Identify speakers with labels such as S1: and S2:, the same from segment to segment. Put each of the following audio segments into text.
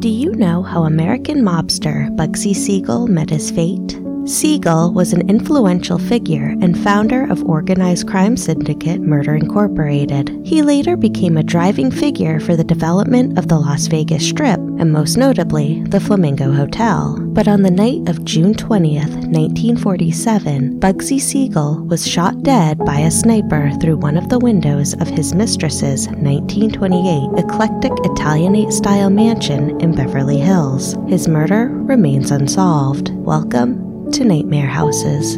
S1: Do you know how American mobster Bugsy Siegel met his fate? Siegel was an influential figure and founder of organized crime syndicate Murder Incorporated. He later became a driving figure for the development of the Las Vegas Strip and most notably the Flamingo Hotel. But on the night of June 20th, 1947, Bugsy Siegel was shot dead by a sniper through one of the windows of his mistress's 1928 eclectic Italianate style mansion in Beverly Hills. His murder remains unsolved. Welcome to Nightmare Houses.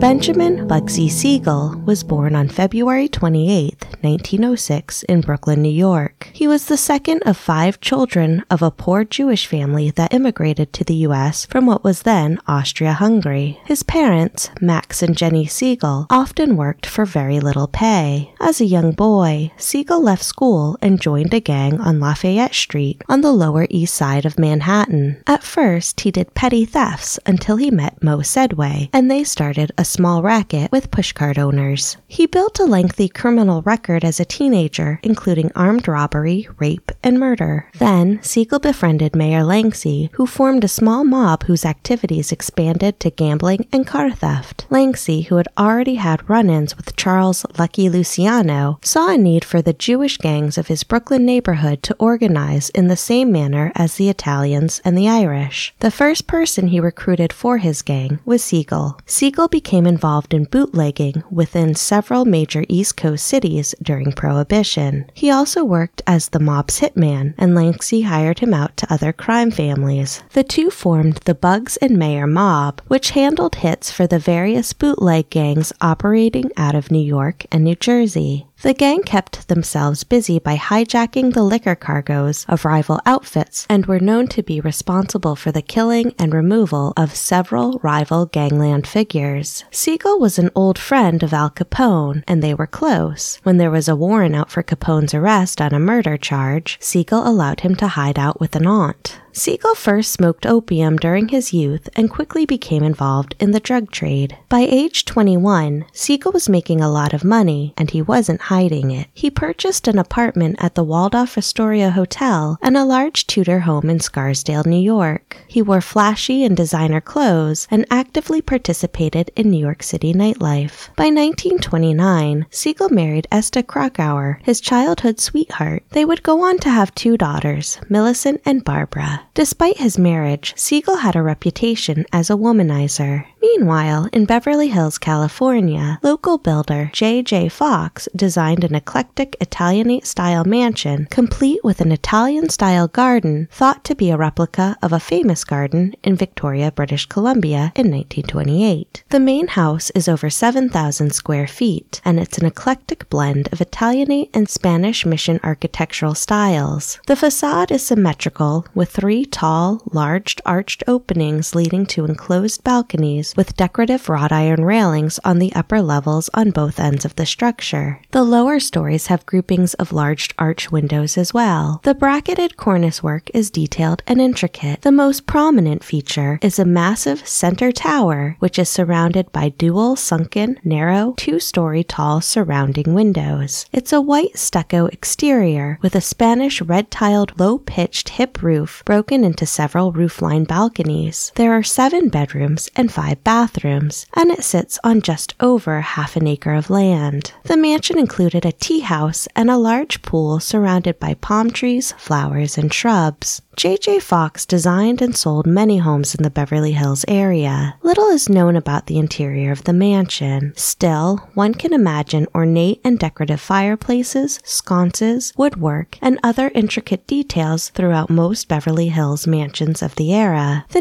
S1: Benjamin Bugsy Siegel was born on February 28, 1906, in Brooklyn, New York. He was the second of five children of a poor Jewish family that immigrated to the U.S. from what was then Austria Hungary. His parents, Max and Jenny Siegel, often worked for very little pay. As a young boy, Siegel left school and joined a gang on Lafayette Street on the Lower East Side of Manhattan. At first, he did petty thefts until he met Moe Sedway, and they started a small racket with pushcart owners. He built a lengthy criminal record as a teenager, including armed robbery, rape, and murder. Then, Siegel befriended Meyer Lansky, who formed a small mob whose activities expanded to gambling and car theft. Lansky, who had already had run ins with Charles Lucky Luciano, saw a need for the Jewish gangs of his Brooklyn neighborhood to organize in the same manner as the Italians and the Irish. The first person he recruited for his gang was Siegel. Siegel became involved in bootlegging within several major East Coast cities during Prohibition. He also worked as the mob's hitman, and Lansky hired him out to other crime families. The two formed the Bugs and Meyer Mob, which handled hits for the various bootleg gangs operating out of New York and New Jersey. The gang kept themselves busy by hijacking the liquor cargoes of rival outfits and were known to be responsible for the killing and removal of several rival gangland figures. Siegel was an old friend of Al Capone, and they were close. When there was a warrant out for Capone's arrest on a murder charge, Siegel allowed him to hide out with an aunt. Siegel first smoked opium during his youth and quickly became involved in the drug trade. By age 21, Siegel was making a lot of money and he wasn't hiding it. He purchased an apartment at the Waldorf Astoria Hotel and a large Tudor home in Scarsdale, New York. He wore flashy and designer clothes and actively participated in New York City nightlife. By 1929, Siegel married Esta Krakower, his childhood sweetheart. They would go on to have two daughters, Millicent and Barbara. Despite his marriage, Siegel had a reputation as a womanizer. Meanwhile, in Beverly Hills, California, local builder J.J. Fox designed an eclectic Italianate style mansion complete with an Italian style garden thought to be a replica of a famous garden in Victoria, British Columbia in 1928. The main house is over 7,000 square feet, and it's an eclectic blend of Italianate and Spanish mission architectural styles. The facade is symmetrical with three tall, large arched openings leading to enclosed balconies with decorative wrought iron railings on the upper levels on both ends of the structure. The lower stories have groupings of large arch windows as well. The bracketed cornice work is detailed and intricate. The most prominent feature is a massive center tower, which is surrounded by dual sunken, narrow, two story tall surrounding windows. It's a white stucco exterior with a Spanish red tiled, low pitched hip roof broken into several roofline balconies. There are seven bedrooms and five bathrooms, and it sits on just over half an acre of land. The mansion included a tea house and a large pool surrounded by palm trees, flowers, and shrubs. J.J. Fox designed and sold many homes in the Beverly Hills area. Little is known about the interior of the mansion. Still, one can imagine ornate and decorative fireplaces, sconces, woodwork, and other intricate details throughout most Beverly Hills mansions of the era. The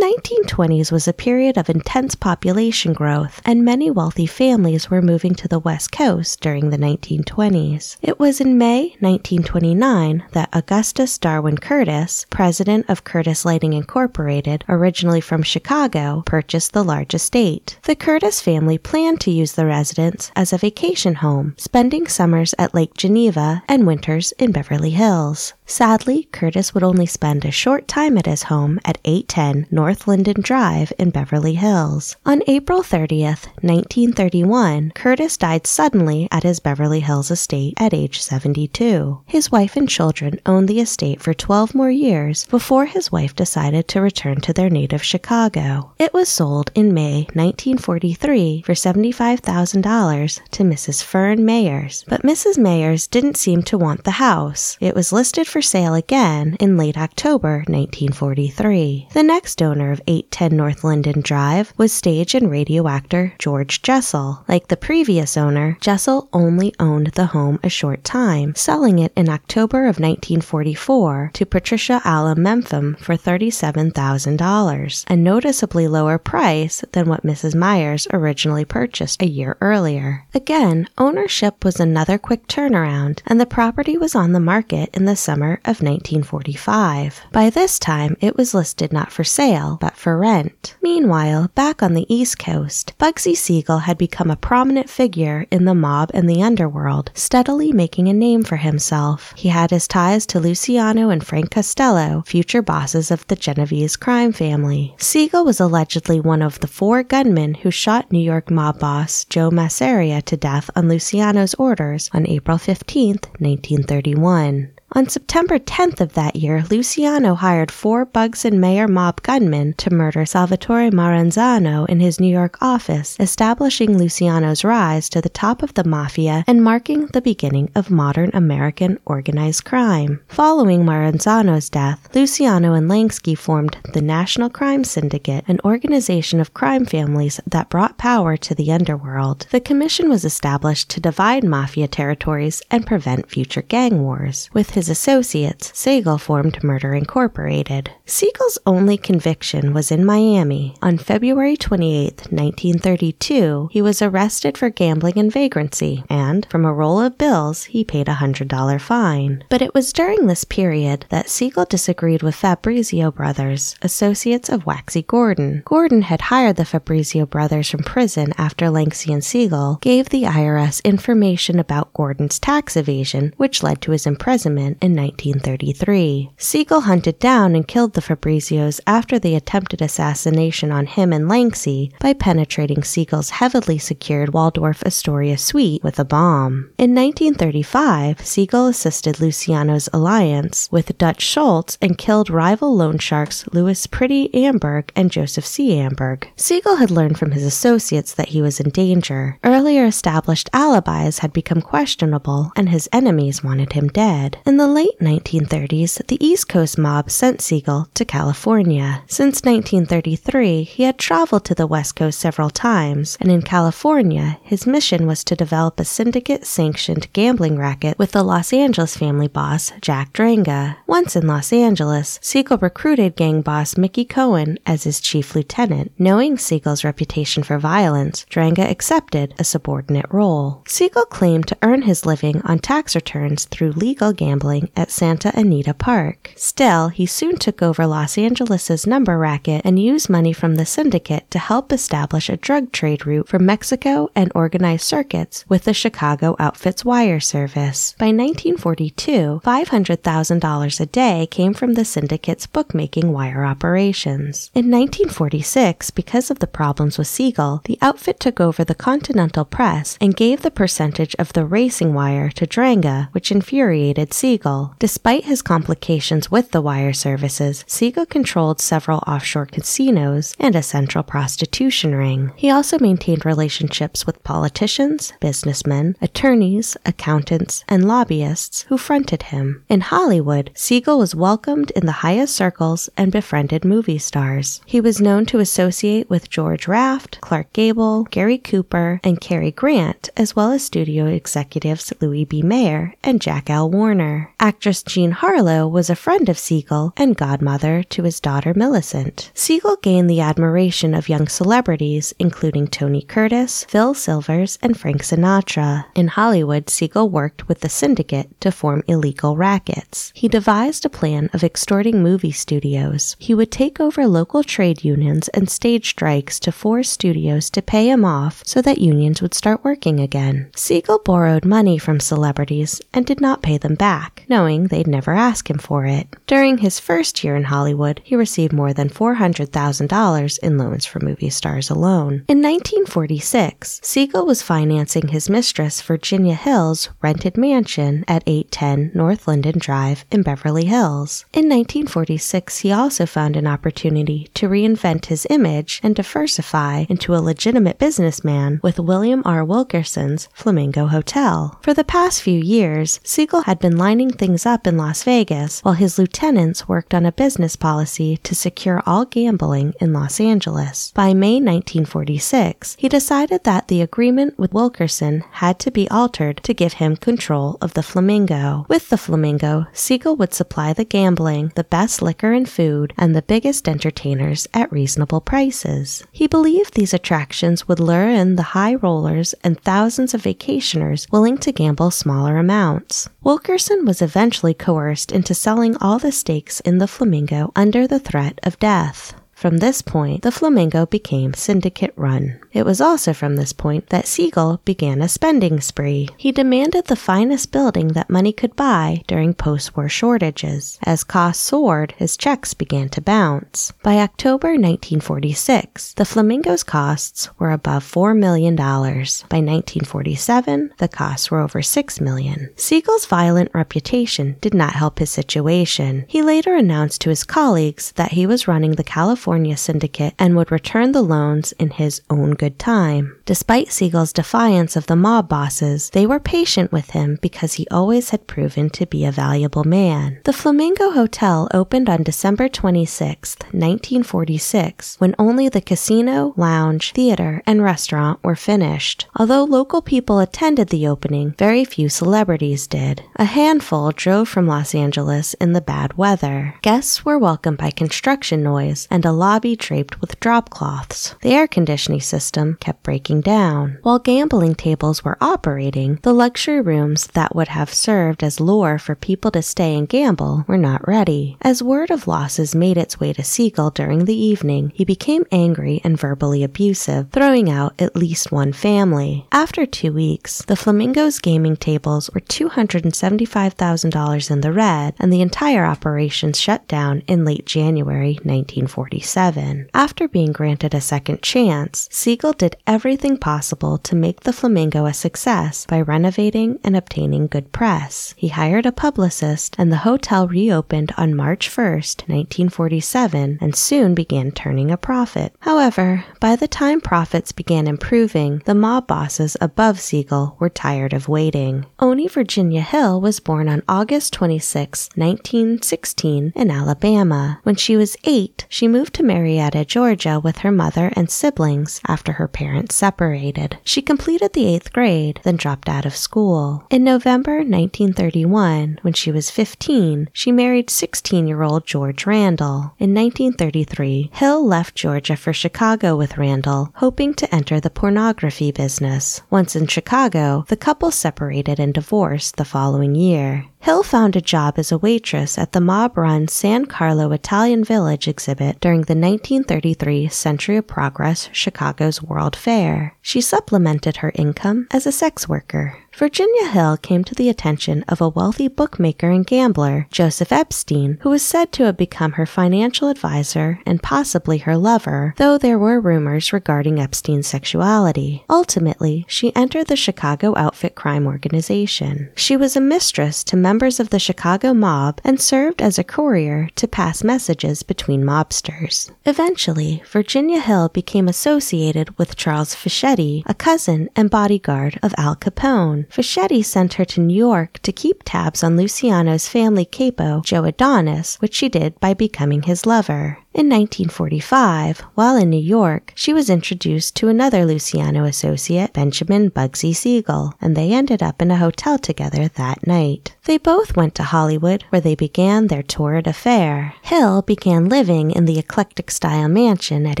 S1: 1920s was a period of intense population growth, and many wealthy families were moving to the West Coast during the 1920s. It was in May 1929 that Augustus Darwin Curtis, president of Curtis Lighting Incorporated, originally from Chicago, purchased the large estate. The Curtis family planned to use the residence as a vacation home, spending summers at Lake Geneva and winters in Beverly Hills. Sadly, Curtis would only spend a short time at his home at 810 North Linden Drive in Beverly Hills. On April 30th, 1931, Curtis died suddenly at his Beverly Hills estate at age 72. His wife and children owned the estate for 12 more years before his wife decided to return to their native Chicago. It was sold in May 1943 for $75,000 to Mrs. Fern Mayers, but Mrs. Mayers didn't seem to want the house. It was listed for sale again in late October 1943. The next owner of 810 North Linden Drive was stage and radio actor George Jessel. Like the previous owner, Jessel only owned the home a short time, selling it in October of 1944 to Patricia Alla Mempham for $37,000, a noticeably lower price than what Mrs. Myers originally purchased a year earlier. Again, ownership was another quick turnaround, and the property was on the market in the summer of 1945. By this time, it was listed not for sale, but for rent. Meanwhile, back on the East Coast, Bugsy Siegel had become a prominent figure in the mob and the underworld, steadily making a name for himself. He had his ties to Luciano and Frank Costello, future bosses of the Genovese crime family. Siegel was allegedly one of the four gunmen who shot New York mob boss Joe Masseria to death on Luciano's orders on April 15, 1931. On September 10th of that year, Luciano hired four Bugs and Meyer mob gunmen to murder Salvatore Maranzano in his New York office, establishing Luciano's rise to the top of the mafia and marking the beginning of modern American organized crime. Following Maranzano's death, Luciano and Lansky formed the National Crime Syndicate, an organization of crime families that brought power to the underworld. The commission was established to divide mafia territories and prevent future gang wars. With his associates, Siegel formed Murder Incorporated. Siegel's only conviction was in Miami. On February 28, 1932, he was arrested for gambling and vagrancy, and from a roll of bills, he paid a $100 fine. But it was during this period that Siegel disagreed with Fabrizzo brothers, associates of Waxy Gordon. Gordon had hired the Fabrizzo brothers from prison after Lansky and Siegel gave the IRS information about Gordon's tax evasion, which led to his imprisonment in 1933. Siegel hunted down and killed the Fabrizzos after the attempted assassination on him and Lansky by penetrating Siegel's heavily secured Waldorf Astoria suite with a bomb. In 1935, Siegel assisted Luciano's alliance with Dutch Schultz and killed rival loan sharks Louis Pretty Amberg and Joseph C. Amberg. Siegel had learned from his associates that he was in danger. Earlier established alibis had become questionable, and his enemies wanted him dead. In the late 1930s, the East Coast mob sent Siegel to California. Since 1933, he had traveled to the West Coast several times, and in California, his mission was to develop a syndicate sanctioned gambling racket with the Los Angeles family boss, Jack Dragna. Once in Los Angeles, Siegel recruited gang boss Mickey Cohen as his chief lieutenant. Knowing Siegel's reputation for violence, Dragna accepted a subordinate role. Siegel claimed to earn his living on tax returns through legal gambling at Santa Anita Park. Still, he soon took over Los Angeles's number racket and used money from the syndicate to help establish a drug trade route from Mexico and organize circuits with the Chicago Outfits wire service. By 1942, $500,000 a day came from the syndicate's bookmaking wire operations. In 1946, because of the problems with Siegel, the outfit took over the Continental Press and gave the percentage of the racing wire to Dragna, which infuriated Siegel. Despite his complications with the wire services, Siegel controlled several offshore casinos and a central prostitution ring. He also maintained relationships with politicians, businessmen, attorneys, accountants, and lobbyists who fronted him. In Hollywood, Siegel was welcomed in the highest circles and befriended movie stars. He was known to associate with George Raft, Clark Gable, Gary Cooper, and Cary Grant, as well as studio executives Louis B. Mayer and Jack L. Warner. Actress Jean Harlow was a friend of Siegel and godmother to his daughter Millicent. Siegel gained the admiration of young celebrities, including Tony Curtis, Phil Silvers, and Frank Sinatra. In Hollywood, Siegel worked with the syndicate to form illegal rackets. He devised a plan of extorting movie studios. He would take over local trade unions and stage strikes to force studios to pay him off so that unions would start working again. Siegel borrowed money from celebrities and did not pay them back. Back, knowing they'd never ask him for it. During his first year in Hollywood, he received more than $400,000 in loans for movie stars alone. In 1946, Siegel was financing his mistress Virginia Hill's rented mansion at 810 North Linden Drive in Beverly Hills. In 1946, he also found an opportunity to reinvent his image and diversify into a legitimate businessman with William R. Wilkerson's Flamingo Hotel. For the past few years, Siegel had been lining things up in Las Vegas while his lieutenants worked on a business policy to secure all gambling in Los Angeles. By May 1946, he decided that the agreement with Wilkerson had to be altered to give him control of the Flamingo. With the Flamingo, Siegel would supply the gambling, the best liquor and food, and the biggest entertainers at reasonable prices. He believed these attractions would lure in the high rollers and thousands of vacationers willing to gamble smaller amounts. Wilkerson was eventually coerced into selling all the stakes in the Flamingo under the threat of death. From this point, the Flamingo became syndicate run. It was also from this point that Siegel began a spending spree. He demanded the finest building that money could buy during post war shortages. As costs soared, his checks began to bounce. By October 1946, the Flamingo's costs were above $4 million. By 1947, the costs were over 6 million. Siegel's violent reputation did not help his situation. He later announced to his colleagues that he was running the California syndicate and would return the loans in his own good time. Despite Siegel's defiance of the mob bosses, they were patient with him because he always had proven to be a valuable man. The Flamingo Hotel opened on December 26, 1946, when only the casino, lounge, theater, and restaurant were finished. Although local people attended the opening, very few celebrities did. A handful drove from Los Angeles in the bad weather. Guests were welcomed by construction noise and a lobby draped with drop cloths. The air conditioning system kept breaking down. While gambling tables were operating, the luxury rooms that would have served as lure for people to stay and gamble were not ready. As word of losses made its way to Siegel during the evening, he became angry and verbally abusive, throwing out at least one family. After two weeks, the Flamingo's gaming tables were $275,000 in the red, and the entire operation shut down in late January 1947. After being granted a second chance, Siegel did everything possible to make the Flamingo a success by renovating and obtaining good press. He hired a publicist, and the hotel reopened on March 1st, 1947, and soon began turning a profit. However, by the time profits began improving, the mob bosses above Siegel were tired of waiting. Onie Virginia Hill was born on August 26, 1916, in Alabama. When she was eight, she moved to Marietta, Georgia with her mother and siblings after her parents separated. She completed the eighth grade, then dropped out of school. In November 1931, when she was 15, she married 16 year old George Randall. In 1933, Hill left Georgia for Chicago with Randall, hoping to enter the pornography business. Once in Chicago, the couple separated and divorced the following year. Hill found a job as a waitress at the mob run San Carlo Italian Village exhibit during the 1933 Century of Progress Chicago's World Fair. She supplemented her income as a sex worker. Virginia Hill came to the attention of a wealthy bookmaker and gambler, Joseph Epstein, who was said to have become her financial advisor and possibly her lover, though there were rumors regarding Epstein's sexuality. Ultimately, she entered the Chicago Outfit Crime Organization. She was a mistress to members of the Chicago mob and served as a courier to pass messages between mobsters. Eventually, Virginia Hill became associated with Charles Fischetti, a cousin and bodyguard of Al Capone. Fischetti sent her to New York to keep tabs on Luciano's family capo, Joe Adonis, which she did by becoming his lover. In 1945, while in New York, she was introduced to another Luciano associate, Benjamin Bugsy Siegel, and they ended up in a hotel together that night. They both went to Hollywood, where they began their torrid affair. Hill began living in the eclectic style mansion at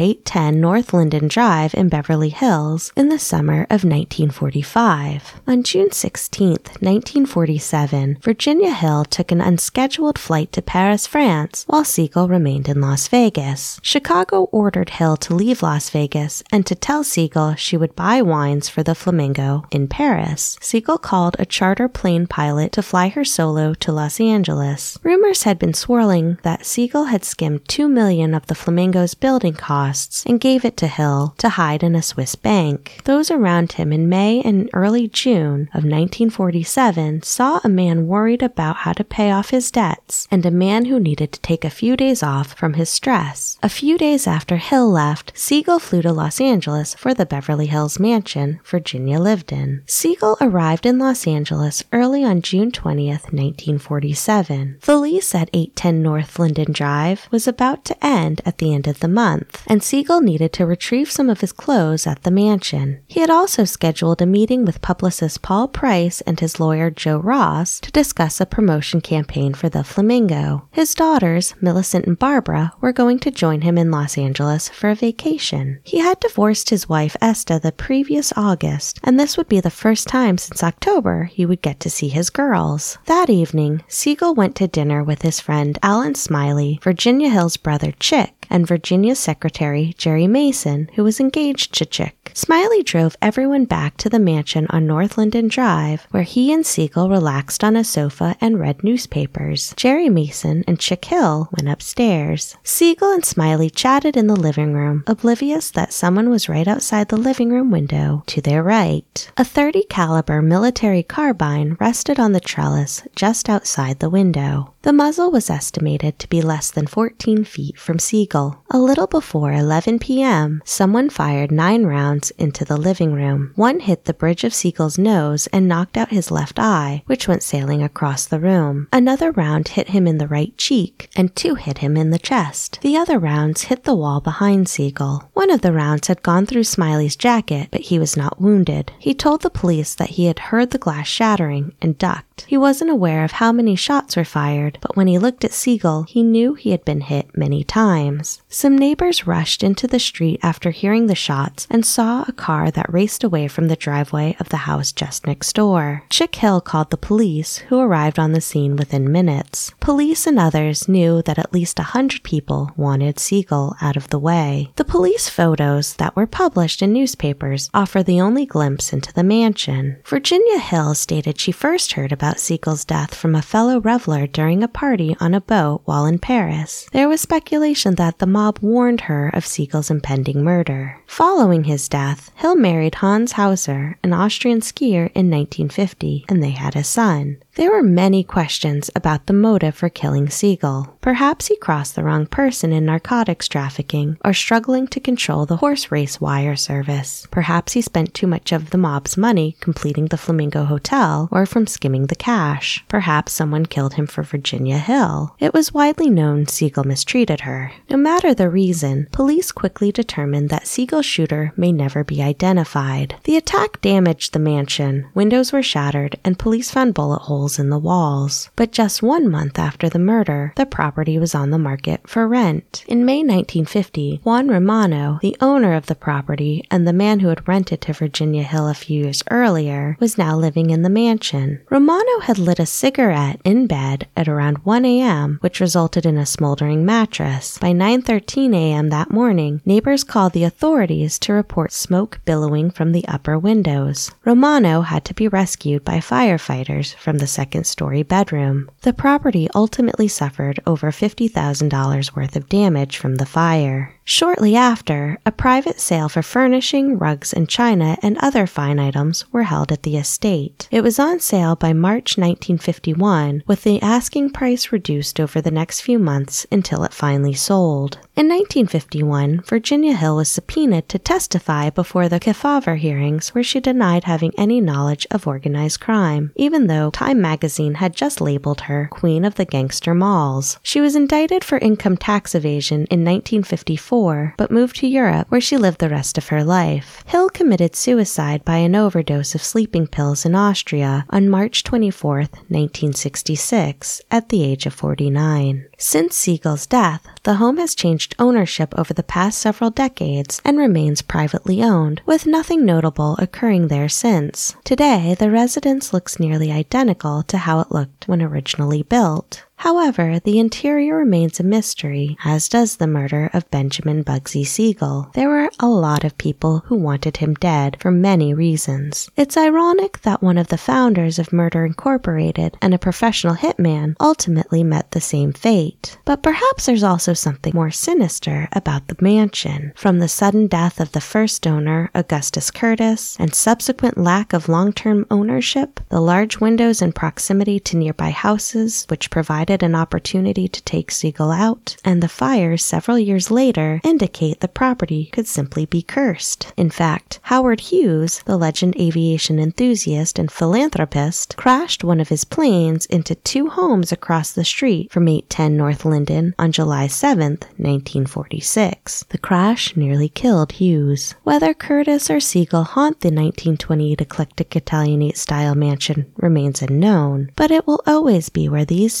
S1: 810 North Linden Drive in Beverly Hills in the summer of 1945. On June 16, 1947, Virginia Hill took an unscheduled flight to Paris, France, while Siegel remained in Las Vegas. Vegas. Chicago ordered Hill to leave Las Vegas and to tell Siegel she would buy wines for the Flamingo in Paris. Siegel called a charter plane pilot to fly her solo to Los Angeles. Rumors had been swirling that Siegel had skimmed 2 million of the Flamingo's building costs and gave it to Hill to hide in a Swiss bank. Those around him in May and early June of 1947 saw a man worried about how to pay off his debts and a man who needed to take a few days off from his stress. A few days after Hill left, Siegel flew to Los Angeles for the Beverly Hills mansion Virginia lived in. Siegel arrived in Los Angeles early on June 20th, 1947. The lease at 810 North Linden Drive was about to end at the end of the month, and Siegel needed to retrieve some of his clothes at the mansion. He had also scheduled a meeting with publicist Paul Price and his lawyer Joe Ross to discuss a promotion campaign for the Flamingo. His daughters, Millicent and Barbara, were going to join him in Los Angeles for a vacation. He had divorced his wife Esta the previous August, and this would be the first time since October he would get to see his girls. That evening, Siegel went to dinner with his friend Allen Smiley, Virginia Hill's brother Chick, and Virginia's secretary Jerry Mason, who was engaged to Chick. Smiley drove everyone back to the mansion on North Linden Drive, where he and Siegel relaxed on a sofa and read newspapers. Jerry Mason and Chick Hill went upstairs. Siegel and Smiley chatted in the living room, oblivious that someone was right outside the living room window to their right. A 30 caliber military carbine rested on the trellis just outside the window. The muzzle was estimated to be less than 14 feet from Siegel. A little before 11 p.m., someone fired nine rounds into the living room. One hit the bridge of Siegel's nose and knocked out his left eye, which went sailing across the room. Another round hit him in the right cheek, and two hit him in the chest. The other rounds hit the wall behind Siegel. One of the rounds had gone through Smiley's jacket, but he was not wounded. He told the police that he had heard the glass shattering and ducked. He wasn't aware of how many shots were fired, but when he looked at Siegel, he knew he had been hit many times. Some neighbors rushed into the street after hearing the shots and saw a car that raced away from the driveway of the house just next door. Chick Hill called the police, who arrived on the scene within minutes. Police and others knew that at least a hundred people wanted Siegel out of the way. The police photos that were published in newspapers offer the only glimpse into the mansion. Virginia Hill stated she first heard about Siegel's death from a fellow reveler during a party on a boat while in Paris. There was speculation that the mob warned her of Siegel's impending murder. Following his death, Hill married Hans Hauser, an Austrian skier, in 1950, and they had a son. There were many questions about the motive for killing Siegel. Perhaps he crossed the wrong person in narcotics trafficking or struggling to control the horse race wire service. Perhaps he spent too much of the mob's money completing the Flamingo Hotel or from skimming the cash. Perhaps someone killed him for Virginia Hill. It was widely known Siegel mistreated her. No matter the reason, police quickly determined that Siegel's shooter may never be identified. The attack damaged the mansion, windows were shattered, and police found bullet holes in the walls. But just one month after the murder, the property was on the market for rent. In May 1950, Juan Romano, the owner of the property and the man who had rented to Virginia Hill a few years earlier, was now living in the mansion. Romano had lit a cigarette in bed at around 1 a.m., which resulted in a smoldering mattress. By 9:13 a.m. that morning, neighbors called the authorities to report smoke billowing from the upper windows. Romano had to be rescued by firefighters from the second story bedroom. The property ultimately suffered over $50,000 worth of damage from the fire. Shortly after, a private sale for furnishing, rugs, and china and other fine items were held at the estate. It was on sale by March 1951, with the asking price reduced over the next few months until it finally sold. In 1951, Virginia Hill was subpoenaed to testify before the Kefauver hearings where she denied having any knowledge of organized crime, even though Time magazine had just labeled her Queen of the Gangster Molls. She was indicted for income tax evasion in 1954 but moved to Europe where she lived the rest of her life. Hill committed suicide by an overdose of sleeping pills in Austria on March 24, 1966, at the age of 49. Since Siegel's death, the home has changed ownership over the past several decades and remains privately owned, with nothing notable occurring there since. Today, the residence looks nearly identical to how it looked when originally built. However, the interior remains a mystery, as does the murder of Benjamin Bugsy Siegel. There were a lot of people who wanted him dead for many reasons. It's ironic that one of the founders of Murder Incorporated and a professional hitman ultimately met the same fate. But perhaps there's also something more sinister about the mansion. From the sudden death of the first owner, Augustus Curtis, and subsequent lack of long term ownership, the large windows in proximity to nearby houses, which provided provided an opportunity to take Siegel out, and the fires several years later indicate the property could simply be cursed. In fact, Howard Hughes, the legend aviation enthusiast and philanthropist, crashed one of his planes into two homes across the street from 810 North Linden on July 7, 1946. The crash nearly killed Hughes. Whether Curtis or Siegel haunt the 1928 eclectic Italianate style mansion remains unknown, but it will always be where these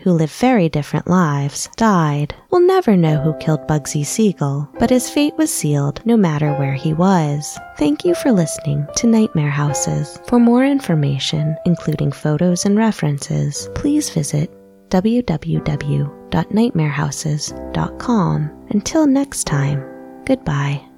S1: who live very different lives, died. We'll never know who killed Bugsy Siegel, but his fate was sealed no matter where he was. Thank you for listening to Nightmare Houses. For more information, including photos and references, please visit www.nightmarehouses.com. Until next time, goodbye.